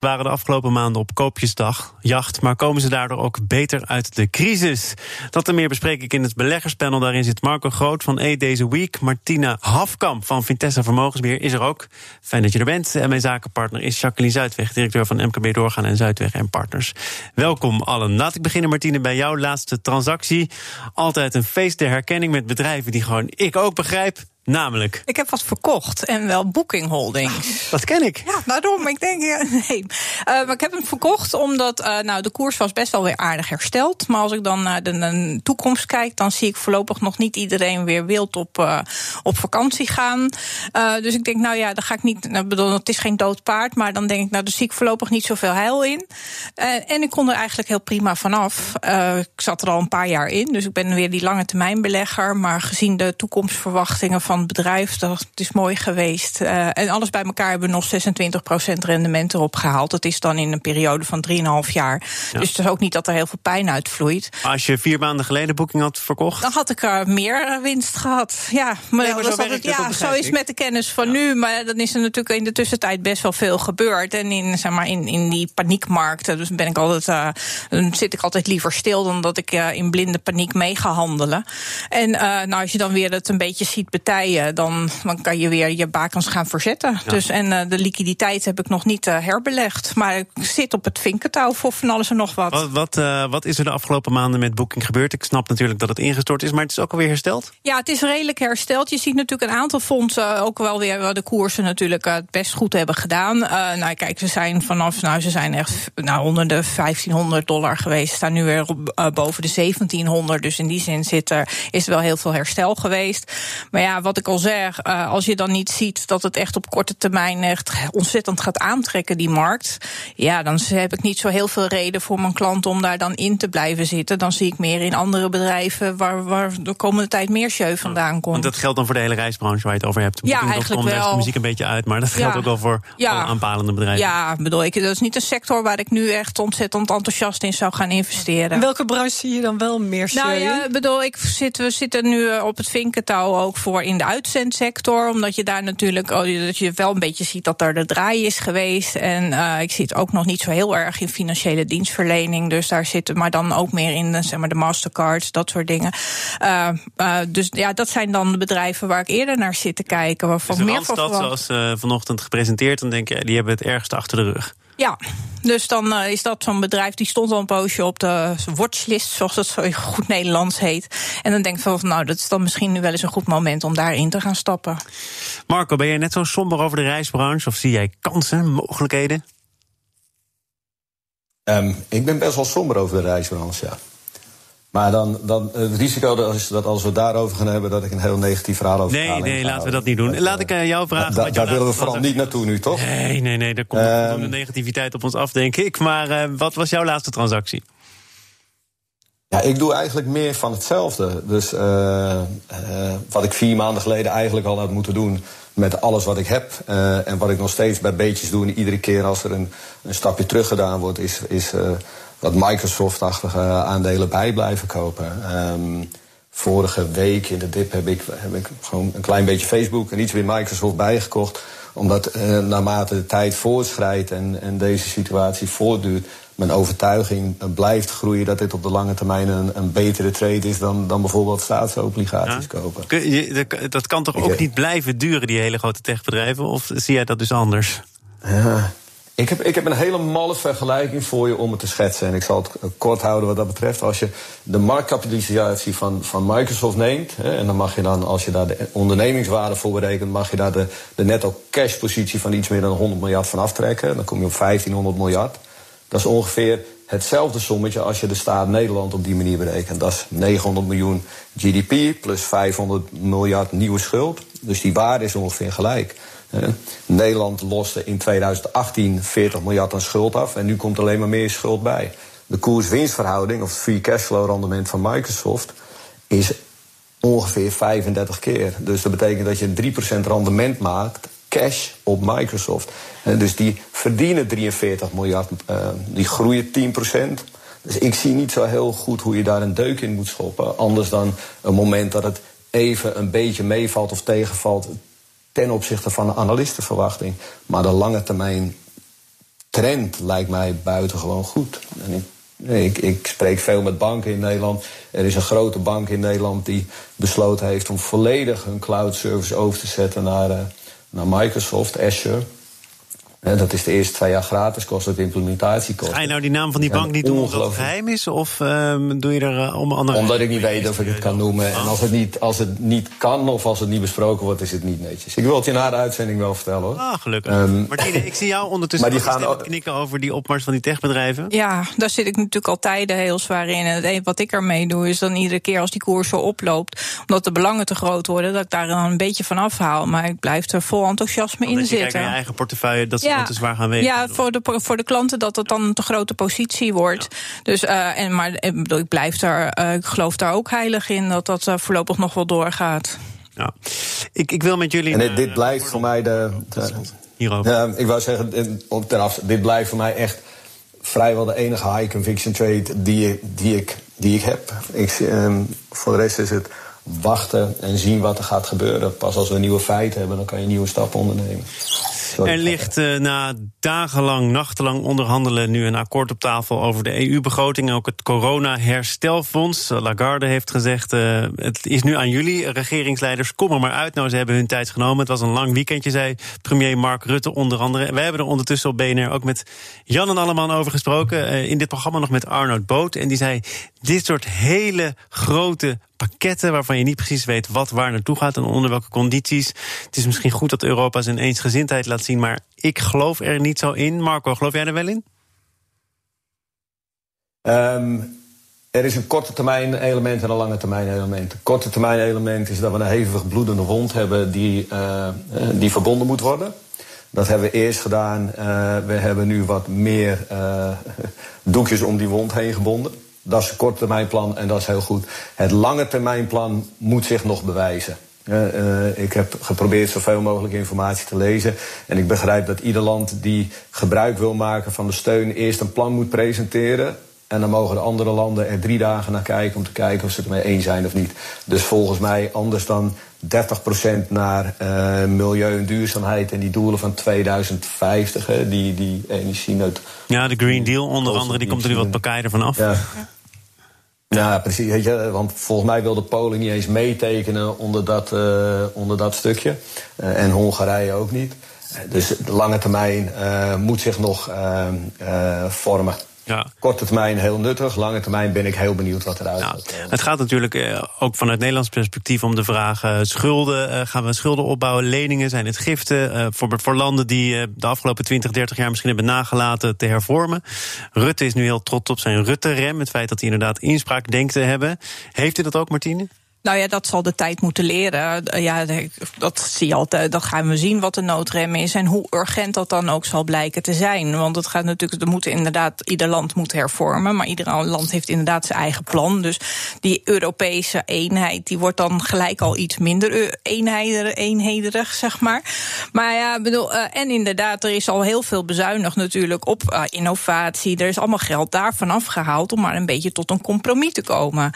waren de afgelopen maanden op koopjesdag, jacht, maar komen ze daardoor ook beter uit de crisis? Dat en meer bespreek ik in het beleggerspanel. Daarin zit Marco Groot van E Deze Week. Martina Hafkamp van Vintessa Vermogensbeheer is er ook. Fijn dat je er bent. En mijn zakenpartner is Jacqueline Zuidweg, directeur van MKB Doorgaan en Zuidweg en Partners. Welkom allen. Laat ik beginnen, Martine, bij jouw laatste transactie. Altijd een feest der herkenning met bedrijven die gewoon ik ook begrijp Namelijk? Ik heb wat verkocht en wel Booking Holdings. Dat ken ik. Ja, daarom. Ik denk, ja, nee. Uh, maar ik heb hem verkocht omdat uh, nou, de koers was best wel weer aardig hersteld. Maar als ik dan naar de, de toekomst kijk, dan zie ik voorlopig nog niet iedereen weer wild op, uh, op vakantie gaan. dus ik denk, nou ja, dan ga ik niet. Nou, bedoel, het is geen dood paard, maar dan denk ik, nou, daar zie ik voorlopig niet zoveel heil in. en ik kon er eigenlijk heel prima vanaf. ik zat er al een paar jaar in, dus ik ben weer die lange termijn belegger. Maar gezien de toekomstverwachtingen van bedrijf. Dat is mooi geweest. Uh, en alles bij elkaar hebben we nog 26% rendement erop gehaald. Dat is dan in een periode van 3,5 jaar. Ja. Dus het is ook niet dat er heel veel pijn uitvloeit. Als je vier maanden geleden boeking had verkocht? Dan had ik er meer winst gehad. Ja, maar, nee, maar zo, het, ja, zo is met de kennis van ja. nu. Maar dan is er natuurlijk in de tussentijd best wel veel gebeurd. En in, zeg maar, in, in die paniekmarkten dus ben ik altijd, uh, dan zit ik altijd liever stil dan dat ik uh, in blinde paniek mee ga handelen. En nou, als je dan weer het een beetje ziet betijen dan, dan kan je weer je bakens gaan verzetten. Ja. Dus, en uh, de liquiditeit heb ik nog niet uh, herbelegd. Maar ik zit op het vinkentouw voor van alles en nog wat. Wat, wat, uh, wat is er de afgelopen maanden met Booking gebeurd? Ik snap natuurlijk dat het ingestort is, maar het is ook alweer hersteld? Ja, het is redelijk hersteld. Je ziet natuurlijk een aantal fondsen ook wel weer de koersen natuurlijk het best goed hebben gedaan. nou, kijk, ze zijn vanaf, nou, ze zijn echt nou, onder de 1500 dollar geweest. Staan nu weer op, boven de 1700. Dus in die zin zit er, is er wel heel veel herstel geweest. Maar ja, wat ik al zeg, uh, als je dan niet ziet dat het echt op korte termijn echt ontzettend gaat aantrekken, die markt, ja, dan heb ik niet zo heel veel reden voor mijn klant om daar dan in te blijven zitten. Dan zie ik meer in andere bedrijven waar, waar de komende tijd meer show vandaan komt. Want dat geldt dan voor de hele reisbranche waar je het over hebt. Ja, eigenlijk wel. de muziek een beetje uit, maar dat geldt ja. ook wel voor ja. alle aanpalende bedrijven. Ja, bedoel ik, dat is niet een sector waar ik nu echt ontzettend enthousiast in zou gaan investeren. En welke branche zie je dan wel meer show Nou ja, bedoel, ik zit, we zitten nu op het vinkentouw ook voor in de uitzendsector. Omdat je daar natuurlijk oh, dat je wel een beetje ziet dat er de draai is geweest. En uh, ik zie het ook nog niet zo heel erg in financiële dienstverlening. Dus daar zitten, maar dan ook meer in zeg maar, de Mastercards, dat soort dingen. Uh, uh, dus ja, dat zijn dan de bedrijven waar ik eerder naar zit te kijken. Waarvan dus meer van zoals vanochtend gepresenteerd, dan denk je, die hebben het ergste achter de rug. Ja, dus dan uh, is dat zo'n bedrijf die stond al een poosje op de watchlist, zoals het zo goed Nederlands heet. En dan denk ik van, nou, dat is dan misschien nu wel eens een goed moment om daarin te gaan stappen. Marco, ben jij net zo somber over de reisbranche of zie jij kansen, mogelijkheden? Um, ik ben best wel somber over de reisbranche, ja. Maar dan, dan het risico dat als, dat als we daarover gaan hebben, dat ik een heel negatief verhaal over Nee, nee, laten we dat niet doen. Laat ik uh, jou vragen. Da, daar willen we vooral niet naartoe nu, toch? Nee, nee, nee, daar komt um, de negativiteit op ons af, denk ik. Maar uh, wat was jouw laatste transactie? Ja, ik doe eigenlijk meer van hetzelfde. Dus uh, wat ik vier maanden geleden eigenlijk al had moeten doen met alles wat ik heb. Uh, en wat ik nog steeds bij beetjes doe. En iedere keer als er een, een stapje terug gedaan wordt, is, is dat Microsoft-achtige aandelen bij blijven kopen. Um, vorige week in de dip heb ik, heb ik gewoon een klein beetje Facebook en iets weer Microsoft bijgekocht. Omdat uh, naarmate de tijd voortschrijdt en, en deze situatie voortduurt, mijn overtuiging blijft groeien dat dit op de lange termijn een, een betere trade is dan, dan bijvoorbeeld staatsobligaties ja. kopen. Dat kan toch ook ik, niet blijven duren, die hele grote techbedrijven? Of zie jij dat dus anders? Ja, ik heb, ik heb een hele malle vergelijking voor je om het te schetsen. En ik zal het kort houden wat dat betreft. Als je de marktkapitalisatie van, van Microsoft neemt. Hè, en dan mag je dan, als je daar de ondernemingswaarde voor berekent, mag je daar de, de netto cash positie van iets meer dan 100 miljard van aftrekken. Dan kom je op 1500 miljard. Dat is ongeveer hetzelfde sommetje als je de staat Nederland op die manier berekent. Dat is 900 miljoen GDP plus 500 miljard nieuwe schuld. Dus die waarde is ongeveer gelijk. Nederland loste in 2018 40 miljard aan schuld af en nu komt alleen maar meer schuld bij. De koers-winstverhouding, of het free cashflow rendement van Microsoft, is ongeveer 35 keer. Dus dat betekent dat je 3% rendement maakt, cash op Microsoft. Uh, dus die verdienen 43 miljard, uh, die groeien 10%. Dus ik zie niet zo heel goed hoe je daar een deuk in moet schoppen. Anders dan een moment dat het even een beetje meevalt of tegenvalt ten opzichte van de analistenverwachting. Maar de lange termijn trend lijkt mij buitengewoon goed. En ik ik, ik, spreek veel met banken in Nederland. Er is een grote bank in Nederland die besloten heeft om volledig hun cloud service over te zetten naar, uh, naar Microsoft, Azure dat is de eerste twee jaar gratis, kost het implementatiekosten. Ga je nou die naam van die bank niet doen omdat het geheim is? Of ehm, doe je er uh, om andere... Omdat ik niet weet of ik het kan noemen. En als het, niet, als het niet kan of als het niet besproken wordt, is het niet netjes. Ik wil het je na de uitzending wel vertellen hoor. Ah, gelukkig. Um, Martine, ik zie jou ondertussen maar die gaan ook... knikken over die opmars van die techbedrijven. Ja, daar zit ik natuurlijk al tijden heel zwaar in. En het enige wat ik ermee doe, is dan iedere keer als die koers zo oploopt, omdat de belangen te groot worden, dat ik daar dan een beetje van afhaal. Maar ik blijf er vol enthousiasme in zitten. Kijk naar je eigen portefeuille, dat ja. te zwaar gaan wegen. Ja, voor de, voor de klanten dat het dan een te grote positie wordt. Dus, uh, en, maar ik, bedoel, ik blijf daar, uh, ik geloof daar ook heilig in dat dat uh, voorlopig nog wel doorgaat. Ja. Ik, ik wil met jullie. En dit, dit blijft voor mij de. de hierover. Ja, ik wou zeggen, ten af, dit blijft voor mij echt vrijwel de enige high conviction trade die, die, ik, die ik heb. Ik, um, voor de rest is het wachten en zien wat er gaat gebeuren. Pas als we nieuwe feiten hebben, dan kan je nieuwe stappen ondernemen. Er ligt uh, na dagenlang, nachtenlang onderhandelen nu een akkoord op tafel over de EU-begroting en ook het corona-herstelfonds. Lagarde heeft gezegd: uh, het is nu aan jullie, regeringsleiders, kom er maar uit. Nou, ze hebben hun tijd genomen. Het was een lang weekendje, zei premier Mark Rutte onder andere. Wij hebben er ondertussen op BNR ook met Jan en Alleman over gesproken. Uh, in dit programma nog met Arnoud Boot. En die zei: dit soort hele grote pakketten waarvan je niet precies weet wat waar naartoe gaat en onder welke condities. Het is misschien goed dat Europa zijn eensgezindheid laat zien, maar ik geloof er niet zo in. Marco, geloof jij er wel in? Um, er is een korte termijn element en een lange termijn element. Het korte termijn element is dat we een hevig bloedende wond hebben die, uh, die verbonden moet worden. Dat hebben we eerst gedaan. Uh, we hebben nu wat meer doekjes om die wond heen gebonden. Dat is een korttermijnplan en dat is heel goed. Het lange termijnplan moet zich nog bewijzen. Uh, ik heb geprobeerd zoveel mogelijk informatie te lezen. En ik begrijp dat ieder land die gebruik wil maken van de steun eerst een plan moet presenteren. En dan mogen de andere landen er drie dagen naar kijken om te kijken of ze het ermee eens zijn of niet. Dus volgens mij anders dan 30% naar uh, milieu en duurzaamheid en die doelen van 2050, hè, die, die energieneut. Ja, de Green Deal onder andere, die komt er nu wat bekijder van af. Ja. Ja, precies. Weet je, want volgens mij wilde Polen niet eens meetekenen onder dat, uh, onder dat stukje. Uh, en Hongarije ook niet. Dus de lange termijn uh, moet zich nog vormen. Ja. Korte termijn heel nuttig, lange termijn ben ik heel benieuwd wat eruit ja. Het gaat natuurlijk eh, ook vanuit Nederlands perspectief om de vraag: uh, schulden, uh, gaan we schulden opbouwen, leningen, zijn het giften voor, voor landen die de afgelopen 20, 30 jaar misschien hebben nagelaten te hervormen. Rutte is nu heel trots op zijn Rutte-rem, het feit dat hij inderdaad inspraak denkt te hebben. Heeft u dat ook, Martine? Nou ja, dat zal de tijd moeten leren. Eh, ja, dat zie je altijd. Dat gaan we zien wat de noodrem is en hoe urgent dat dan ook zal blijken te zijn. Want het gaat natuurlijk, er moet inderdaad, ieder land moet hervormen, maar ieder land heeft inderdaad zijn eigen plan. Dus die Europese eenheid, die wordt dan gelijk al iets minder eenheiderig, zeg maar. Maar ja, bedoel, eh, en inderdaad, er is al heel veel bezuinigd natuurlijk op eh, innovatie. Er is allemaal geld daarvan afgehaald om maar een beetje tot een compromis te komen.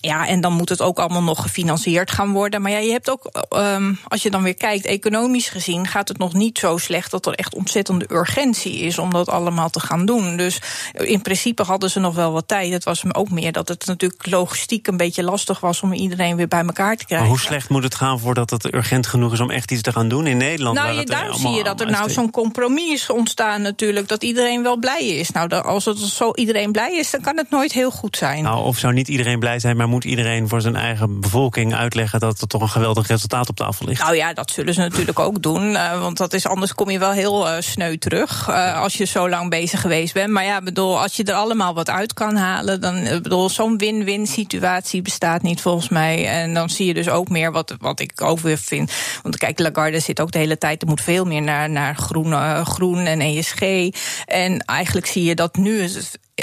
ja, en dan dan moet het ook allemaal nog gefinancierd gaan worden. Maar ja, je hebt ook, um, als je dan weer kijkt, economisch gezien gaat het nog niet zo slecht dat er echt ontzettende urgentie is om dat allemaal te gaan doen. Dus in principe hadden ze nog wel wat tijd. Het was ook meer dat het natuurlijk logistiek een beetje lastig was om iedereen weer bij elkaar te krijgen. Maar hoe slecht moet het gaan voordat het urgent genoeg is om echt iets te gaan doen in Nederland? Nou, je, daar zie je dat er nou zo'n compromis is ontstaan natuurlijk, dat iedereen wel blij is. Nou, als het zo iedereen blij is, dan kan het nooit heel goed zijn. Nou, of zou niet iedereen blij zijn, maar moet iedereen voor zijn eigen bevolking uitleggen dat er toch een geweldig resultaat op tafel ligt. Nou ja, dat zullen ze natuurlijk ook doen. Uh, want dat is, anders kom je wel heel uh, sneu terug. Uh, als je zo lang bezig geweest bent. Maar ja, bedoel, als je er allemaal wat uit kan halen. Dan bedoel, zo'n win-win situatie bestaat niet volgens mij. En dan zie je dus ook meer wat, wat ik ook weer vind. Want kijk, Lagarde zit ook de hele tijd. Er moet veel meer naar, naar groen, groen en ESG. En eigenlijk zie je dat nu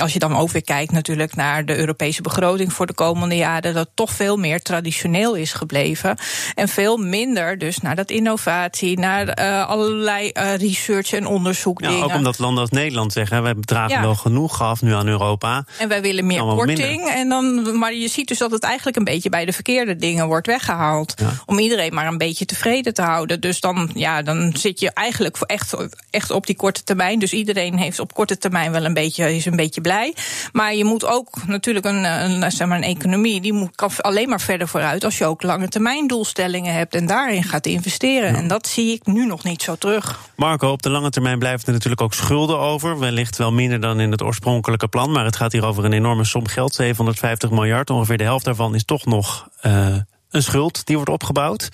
als je dan ook weer kijkt natuurlijk naar de Europese begroting voor de komende jaren, dat toch veel meer traditioneel is gebleven. En veel minder dus naar dat innovatie, naar uh, allerlei uh, research en onderzoek. Ja, ook omdat landen als Nederland zeggen, wij dragen ja. wel genoeg af nu aan Europa. En wij willen meer korting. En dan, maar je ziet dus dat het eigenlijk een beetje bij de verkeerde dingen wordt weggehaald. Ja. Om iedereen maar een beetje tevreden te houden. Dus dan, ja, dan zit je eigenlijk echt, echt op die korte termijn. Dus iedereen heeft op korte termijn wel een beetje, is een beetje blij. Maar je moet ook natuurlijk een, een, zeg maar een economie, die moet, kan alleen maar verder vooruit als je ook lange termijn doelstellingen hebt en daarin gaat investeren. En dat zie ik nu nog niet zo terug. Marco, op de lange termijn blijven er natuurlijk ook schulden over. Wellicht wel minder dan in het oorspronkelijke plan. Maar het gaat hier over een enorme som geld, 750 miljard. Ongeveer de helft daarvan is toch nog. Uh, een schuld die wordt opgebouwd.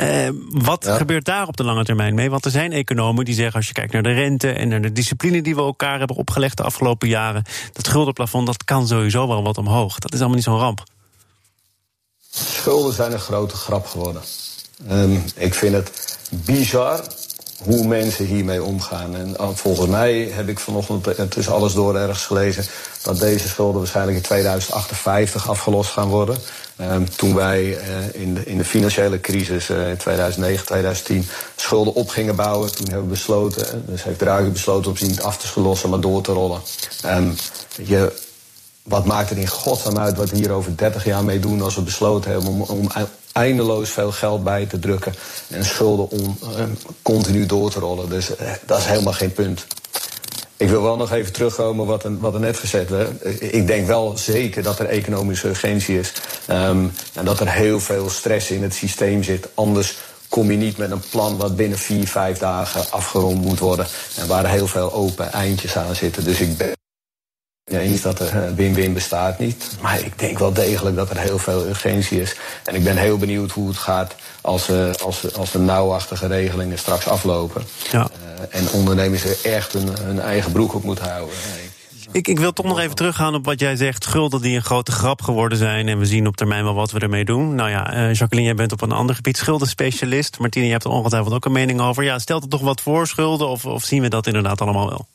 Uh, wat gebeurt daar op de lange termijn mee? Want er zijn economen die zeggen, als je kijkt naar de rente en naar de discipline die we elkaar hebben opgelegd de afgelopen jaren, dat schuldenplafond dat kan sowieso wel wat omhoog. Dat is allemaal niet zo'n ramp. Schulden zijn een grote grap geworden. Um, ik vind het bizar hoe mensen hiermee omgaan. En uh, volgens mij heb ik vanochtend tussen alles door ergens gelezen dat deze schulden waarschijnlijk in 2058 afgelost gaan worden. Um, toen wij uh, in, de, in de financiële crisis in 2009, 2010 schulden op gingen bouwen, toen hebben we besloten, dus heeft Draghi besloten om ze niet af te lossen, maar door te rollen. Um, je, wat maakt er in godsnaam uit wat we hier over 30 jaar mee doen als we besloten hebben om, eindeloos veel geld bij te drukken en schulden om uh, continu door te rollen. Dus uh, dat is helemaal geen punt. Ik wil wel nog even terugkomen wat er, wat er net gezegd werd. Ik denk wel zeker dat er economische urgentie is. Um, en dat er heel veel stress in het systeem zit. Anders kom je niet met een plan wat binnen vier, vijf dagen afgerond moet worden. En waar heel veel open eindjes aan zitten. Dus ik ben. Ja, eens dat er win-win bestaat niet. Maar ik denk wel degelijk dat er heel veel urgentie is. En ik ben heel benieuwd hoe het gaat als, uh, als, als de nauwachtige regelingen straks aflopen. Ja. Uh, en ondernemers er echt hun, hun eigen broek op moeten houden. Ik, ik wil toch nog even teruggaan op wat jij zegt. Schulden die een grote grap geworden zijn. En we zien op termijn wel wat we ermee doen. Nou ja, uh, Jacqueline, jij bent op een ander gebied schuldenspecialist. Martine, je hebt er ongetwijfeld ook een mening over. Ja, stelt er toch wat voor schulden? Of, of zien we dat inderdaad allemaal wel?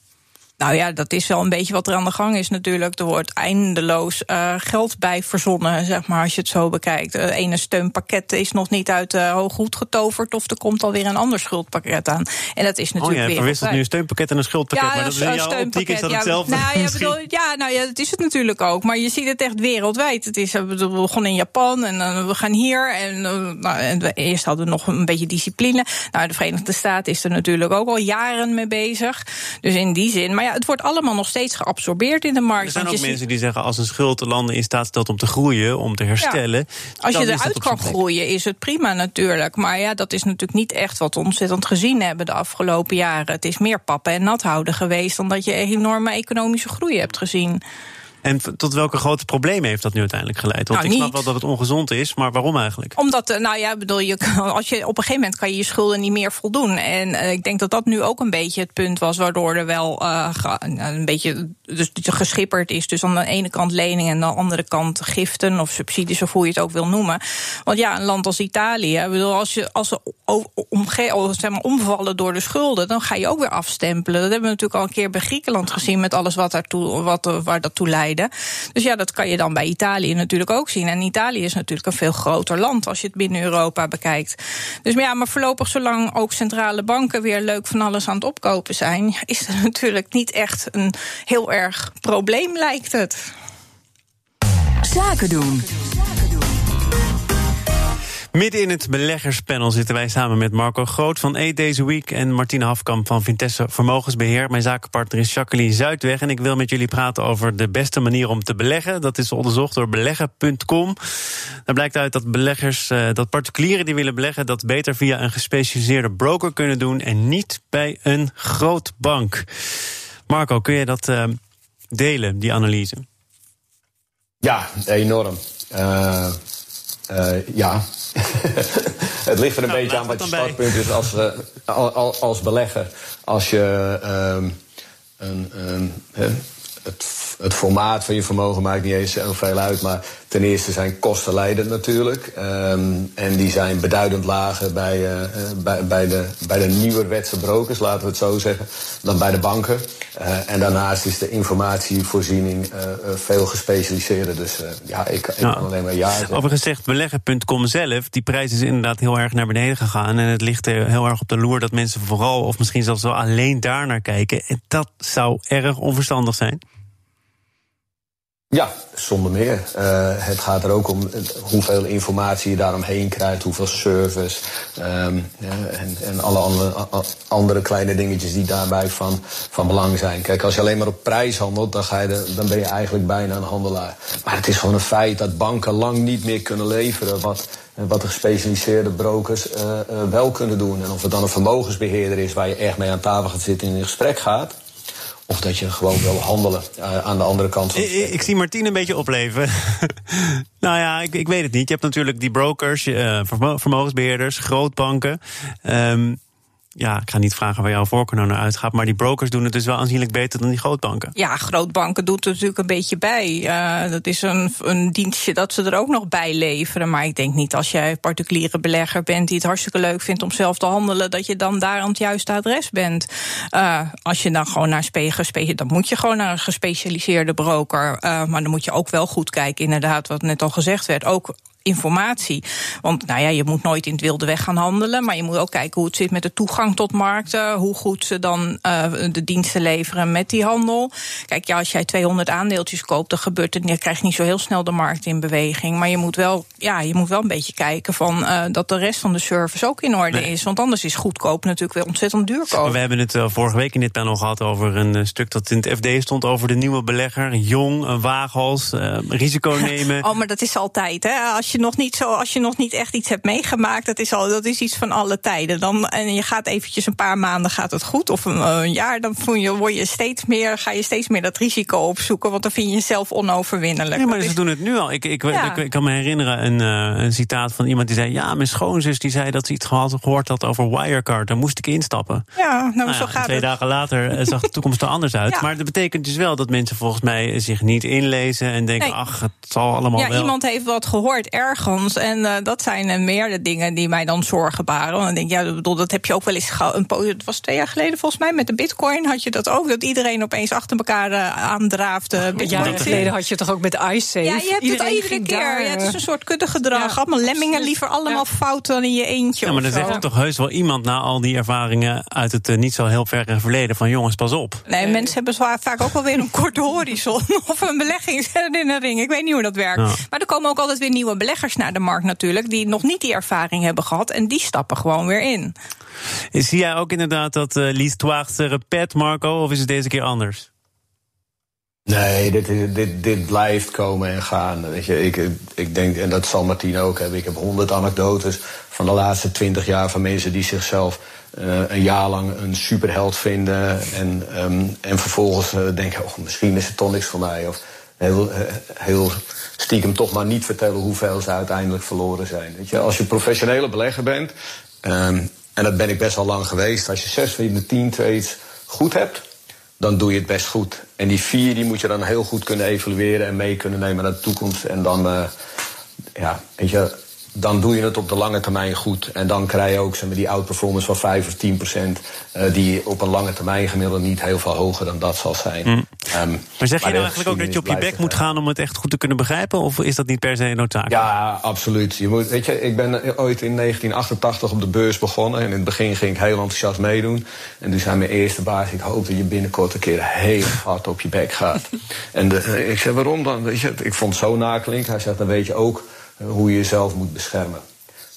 Nou ja, dat is wel een beetje wat er aan de gang is natuurlijk. Er wordt eindeloos uh, geld bij verzonnen, zeg maar, als je het zo bekijkt. Het ene steunpakket is nog niet uit de hoog goed getoverd... of er komt alweer een ander schuldpakket aan. En dat is natuurlijk oh ja, het nu een steunpakket en een schuldpakket. Ja, maar dat is in jouw optiek is dat ja, hetzelfde? Nou, ja, bedoel, ja, nou ja, dat is het natuurlijk ook. Maar je ziet het echt wereldwijd. Het is, we begonnen in Japan en uh, we gaan hier. En, uh, nou, en we, eerst hadden we nog een beetje discipline. Nou, de Verenigde Staten is er natuurlijk ook al jaren mee bezig. Dus in die zin... Maar ja, het wordt allemaal nog steeds geabsorbeerd in de markt. Er zijn ook mensen die zeggen als een schuld de landen in staat stelt om te groeien, om te herstellen. Ja. Als je eruit kan groeien, is het prima natuurlijk. Maar ja, dat is natuurlijk niet echt wat we ontzettend gezien hebben de afgelopen jaren. Het is meer pappen en nat houden geweest dan dat je enorme economische groei hebt gezien. En tot welke grote problemen heeft dat nu uiteindelijk geleid? Want nou, ik snap wel dat het ongezond is, maar waarom eigenlijk? Omdat, eh, nou ja, bedoel je, als je op een gegeven moment kan je je schulden niet meer voldoen. En uh, ik denk dat dat nu ook een beetje het punt was waardoor er wel uh, een beetje dus geschipperd is. Dus aan de ene kant leningen en aan de andere kant giften of subsidies, of hoe je het ook wil noemen. Want ja, een land als Italië, bedoel, als, je, als ze omge zeg maar, omvallen door de schulden, dan ga je ook weer afstempelen. Dat hebben we natuurlijk al een keer bij Griekenland gezien met alles wat daartoe, wat, waar dat toe leidt. Dus ja, dat kan je dan bij Italië natuurlijk ook zien. En Italië is natuurlijk een veel groter land als je het binnen Europa bekijkt. Dus ja, maar voorlopig, zolang ook centrale banken weer leuk van alles aan het opkopen zijn, is er natuurlijk niet echt een heel erg probleem, lijkt het. Zaken doen. Midden in het beleggerspanel zitten wij samen met Marco Groot van E Deze Week en Martine Hafkamp van Vintesse Vermogensbeheer. Mijn zakenpartner is Jacqueline Zuidweg en ik wil met jullie praten over de beste manier om te beleggen. Dat is onderzocht door beleggen.com. Daar blijkt uit dat beleggers, uh, dat particulieren die willen beleggen, dat beter via een gespecialiseerde broker kunnen doen en niet bij een groot bank. Marco, kun je dat uh, delen, die analyse? Ja, enorm. Uh, uh, ja, het ligt er een nou, beetje aan wat je startpunt is als, uh, als belegger. Als je um, een, um, het het formaat van je vermogen maakt niet eens zoveel uit. Maar ten eerste zijn kosten leidend natuurlijk. Ehm, en die zijn beduidend lager bij, uh, bij, bij, de, bij de nieuwerwetse brokers, laten we het zo zeggen, dan bij de banken. Uh, en daarnaast is de informatievoorziening veel gespecialiseerder. Dus ja, ik, ik kan alleen maar ja zeggen. Overigens zegt beleggen.com zelf, die prijs is inderdaad heel erg naar beneden gegaan. En het ligt heel erg op de loer dat mensen vooral, of misschien zelfs wel alleen daar naar kijken. En dat zou erg onverstandig zijn. Ja, zonder meer. Uh, het gaat er ook om hoeveel informatie je daaromheen krijgt, hoeveel service um, ja, en, en, alle andere, andere, kleine dingetjes die daarbij van, van belang zijn. Kijk, als je alleen maar op prijs handelt, dan, ga je dan ben je eigenlijk bijna een handelaar. Maar het is gewoon een feit dat banken lang niet meer kunnen leveren wat, wat de gespecialiseerde brokers uh, uh, wel kunnen doen. En of het dan een vermogensbeheerder is waar je echt mee aan tafel gaat zitten en in gesprek gaat. Of dat je gewoon wil handelen uh, aan de andere kant. Van ik, ik, zie Martien een beetje opleven. nou ja, ik, ik, weet het niet. Je hebt natuurlijk die brokers, uh, vermogensbeheerders, grootbanken. Um, ja, ik ga niet vragen waar jouw voorkeur nou naar uitgaat. Maar die brokers doen het dus wel aanzienlijk beter dan die grootbanken. Ja, grootbanken doet er natuurlijk een beetje bij. Dat is een, een dienstje dat ze er ook nog bij leveren. Maar ik denk niet als jij particuliere belegger bent die het hartstikke leuk vindt om zelf te handelen, dat je dan daar aan het juiste adres bent. Uh, als je dan gewoon naar spe, dan moet je gewoon naar een gespecialiseerde broker. Uh, maar dan moet je ook wel goed kijken, inderdaad, wat net al gezegd werd. Ook informatie. Want nou ja, je moet nooit in het wilde weg gaan handelen. Maar je moet ook kijken hoe het zit met de toegang tot markten. Hoe goed ze dan uh, de diensten leveren met die handel. Kijk, ja, als jij 200 aandeeltjes koopt, dan gebeurt het. Je niet zo heel snel de markt in beweging. Maar je moet wel, ja, je moet wel een beetje kijken van uh, dat de rest van de service ook in orde nee. is. Want anders is goedkoop natuurlijk weer ontzettend duur kopen. We hebben het uh, vorige week in dit panel gehad over een stuk dat in het FD stond over de nieuwe belegger. Jong, een waaghals, risico nemen. oh, maar dat is altijd, hè? Als je nog niet zo, als je nog niet echt iets hebt meegemaakt, dat is al, dat is iets van alle tijden. Dan, en je gaat eventjes een paar maanden gaat het goed, of een, een jaar, dan voel je, word je steeds meer, ga je steeds meer dat risico opzoeken, want dan vind je jezelf onoverwinnelijk. Ja, maar ze doen het nu al. Ik, ik, ja. ik, ik, kan me herinneren een, uh, een citaat van iemand die zei: Ja, mijn schoonzus die zei dat ze iets gehoord had over Wirecard. Daar moest ik instappen. Ja, nou, nou zo gaat twee het. dagen later zag de toekomst er anders uit. Ja. Maar dat betekent dus wel dat mensen volgens mij zich niet inlezen en denken: nee. Ach, het zal allemaal ja, wel. Iemand heeft wat gehoord ergens. En uh, dat zijn uh, meer de dingen die mij dan zorgen baren. Want dan denk ik, ja, bedoel, dat heb je ook wel eens gehad. Het was twee jaar geleden volgens mij met de bitcoin had je dat ook. Dat iedereen opeens achter elkaar uh, aandraafde. Een jaar geleden had je toch ook met iSafe? Ja, je hebt iedereen het iedere keer. Daar, ja, het is een soort kuddegedrag. Ja, allemaal lemmingen, liever allemaal ja. fout dan in je eentje. Ja, maar dan zegt toch heus wel iemand na al die ervaringen uit het uh, niet zo heel verre verleden van jongens, pas op. Nee, nee. mensen hebben zwaar, vaak ook wel weer een korte horizon of een belegging in een ring. Ik weet niet hoe dat werkt. Ja. Maar er komen ook altijd weer nieuwe beleggers naar de markt natuurlijk, die nog niet die ervaring hebben gehad en die stappen gewoon weer in. Zie jij ook inderdaad dat uh, l'histoire se répète, Marco, of is het deze keer anders? Nee, dit, dit, dit blijft komen en gaan. Weet je, ik, ik denk, en dat zal Martien ook hebben. Ik heb honderd anekdotes van de laatste twintig jaar van mensen die zichzelf uh, een jaar lang een superheld vinden. En, um, en vervolgens uh, denken, oh, misschien is het toch niks voor mij. Of heel, heel stiekem toch maar niet vertellen hoeveel ze uiteindelijk verloren zijn. Weet je, als je professionele belegger bent, um, en dat ben ik best wel lang geweest, als je zes van de tien trades goed hebt, dan doe je het best goed. En die vier die moet je dan heel goed kunnen evalueren en mee kunnen nemen naar de toekomst. En dan, uh, ja, weet je, dan doe je het op de lange termijn goed. En dan krijg je ook zeg maar, die outperformance van 5 of 10 procent. Uh, die op een lange termijn gemiddeld niet heel veel hoger dan dat zal zijn. Mm. Um, maar zeg je nou eigenlijk ook dat je op je bek moet gaan om het echt goed te kunnen begrijpen? Of is dat niet per se noodzakelijk? Ja, absoluut. Je moet, weet je, ik ben ooit in 1988 op de beurs begonnen. En in het begin ging ik heel enthousiast meedoen. En toen zei mijn eerste baas: Ik hoop dat je binnenkort een keer heel hard op je bek gaat. en de, ik zei: Waarom dan? Weet je, ik vond het zo naklinken. Hij zegt: Dan weet je ook hoe je jezelf moet beschermen.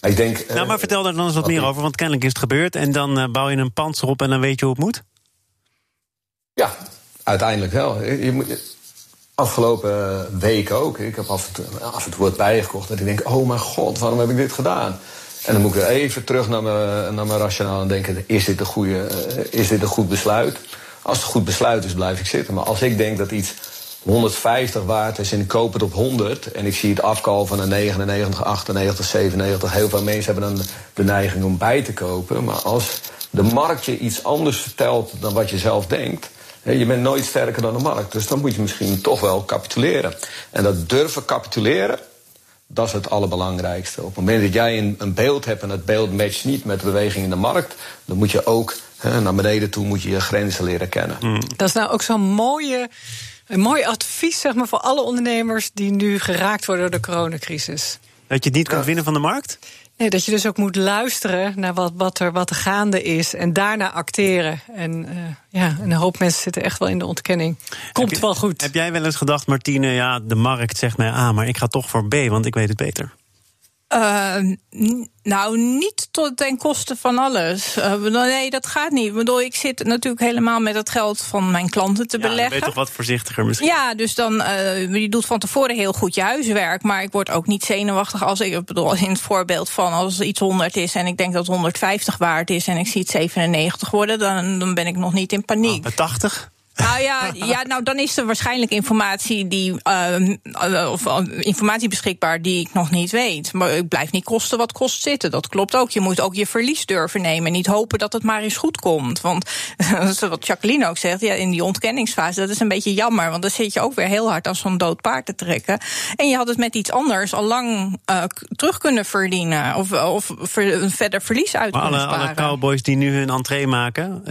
Ik denk, nou, maar vertel daar dan eens wat meer over, want kennelijk is het gebeurd. En dan uh, bouw je een panzer op en dan weet je hoe het moet? Ja, uiteindelijk wel. Je moet, afgelopen weken ook. Ik heb af en toe, af en toe wat bijgekocht. Dat ik denk, oh mijn god, waarom heb ik dit gedaan? En dan moet ik weer even terug naar mijn, naar mijn rationaal en denken... Is dit, een goede, is dit een goed besluit? Als het een goed besluit is, blijf ik zitten. Maar als ik denk dat iets 150 waard is en ik koop het op 100... en ik zie het afkalven naar 99, 98, 97... heel veel mensen hebben dan de neiging om bij te kopen. Maar als de markt je iets anders vertelt dan wat je zelf denkt... Je bent nooit sterker dan de markt. Dus dan moet je misschien toch wel capituleren. En dat durven capituleren, dat is het allerbelangrijkste. Op het moment dat jij een, een beeld hebt en dat beeld matcht niet met de beweging in de markt, dan moet je ook naar beneden toe moet je je grenzen leren kennen. Mm. Dat is nou ook zo'n mooie. Een mooi advies zeg maar, voor alle ondernemers die nu geraakt worden door de coronacrisis. Dat je het niet kunt winnen van de markt? Nee, dat je dus ook moet luisteren naar wat, wat, er, wat er gaande is en daarna acteren. En uh, ja, een hoop mensen zitten echt wel in de ontkenning. Komt wel goed. Heb jij wel eens gedacht, Martine, ja, de markt zegt mij A, maar ik ga toch voor B, want ik weet het beter? Uh, nou, niet tot ten koste van alles. Uh, nee, dat gaat niet. Ik bedoel, ik zit natuurlijk helemaal met het geld van mijn klanten te ja, beleggen. ben je toch wat voorzichtiger misschien? Ja, dus dan, uh, je doet van tevoren heel goed je huiswerk. Maar ik word ook niet zenuwachtig als ik, bedoel, in het voorbeeld van als iets 100 is en ik denk dat het 150 waard is en ik zie het 97 worden, dan, dan ben ik nog niet in paniek. Oh, bij 80? Nou ja, ja, nou dan is er waarschijnlijk informatie die uh, of informatie beschikbaar die ik nog niet weet. Maar ik blijf niet kosten wat kost zitten. Dat klopt ook. Je moet ook je verlies durven nemen. En niet hopen dat het maar eens goed komt. Want wat Jacqueline ook zegt, ja, in die ontkenningsfase, dat is een beetje jammer. Want dan zit je ook weer heel hard als zo'n dood paard te trekken. En je had het met iets anders al lang uh, terug kunnen verdienen. Of, of ver, verder verlies uit maar kunnen alle, sparen. alle cowboys die nu hun entree maken,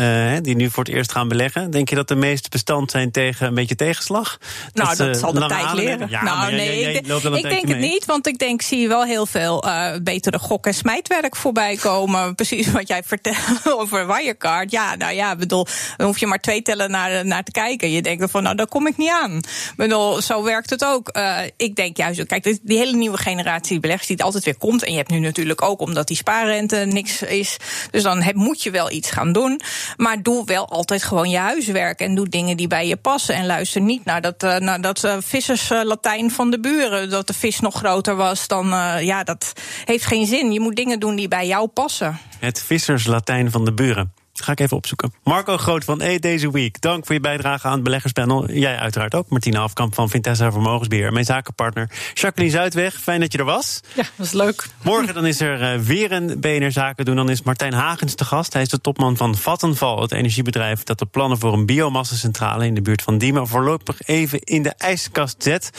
die nu voor het eerst gaan beleggen, denk je dat de meeste bestand zijn tegen een beetje tegenslag? Nou, dat, dat zal de tijd leren. Ja, nou, nee, jij, jij ik, denk het mee. niet, want ik denk, zie je wel heel veel uh, betere gok- en smijtwerk voorbij komen. Precies wat jij vertelt over Wirecard. Ja, nou ja, bedoel, dan hoef je maar twee tellen naar, naar te kijken. Je denkt van, nou, daar kom ik niet aan. Bedoel, zo werkt het ook. Uh, ik denk juist, kijk, die hele nieuwe generatie beleggers die het altijd weer komt. En je hebt nu natuurlijk ook, omdat die spaarrente niks is. Dus dan heb, moet je wel iets gaan doen. Maar doe wel altijd gewoon je huiswerk en doe dingen die bij je passen. En luister niet naar dat, uh, naar dat uh, visserslatijn van de buren. Dat de vis nog groter was dan. Uh, ja, dat heeft geen zin. Je moet dingen doen die bij jou passen. Het visserslatijn van de buren. Ga ik even opzoeken. Marco Groot van E Deze Week. Dank voor je bijdrage aan het beleggerspanel. Jij uiteraard ook. Martina Afkamp van Vintessa Vermogensbeheer. Mijn zakenpartner Jacqueline Zuidweg. Fijn dat je er was. Ja, dat is leuk. Morgen dan is er uh, weer een BNR Zaken doen. Dan is Martijn Hagens te gast. Hij is de topman van Vattenval, het energiebedrijf dat de plannen voor een biomassacentrale in de buurt van Diemen voorlopig even in de ijskast zet.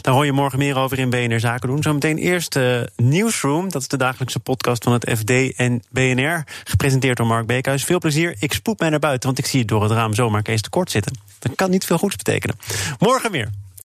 Daar hoor je morgen meer over in BNR Zaken doen. Zometeen eerst uh, Newsroom. Dat is de dagelijkse podcast van het FD en BNR. Gepresenteerd door Mark Beekhuis. Veel plezier. Ik spoed mij naar buiten, want ik zie door het raam zomaar Kees te kort zitten. Dat kan niet veel goeds betekenen. Morgen weer.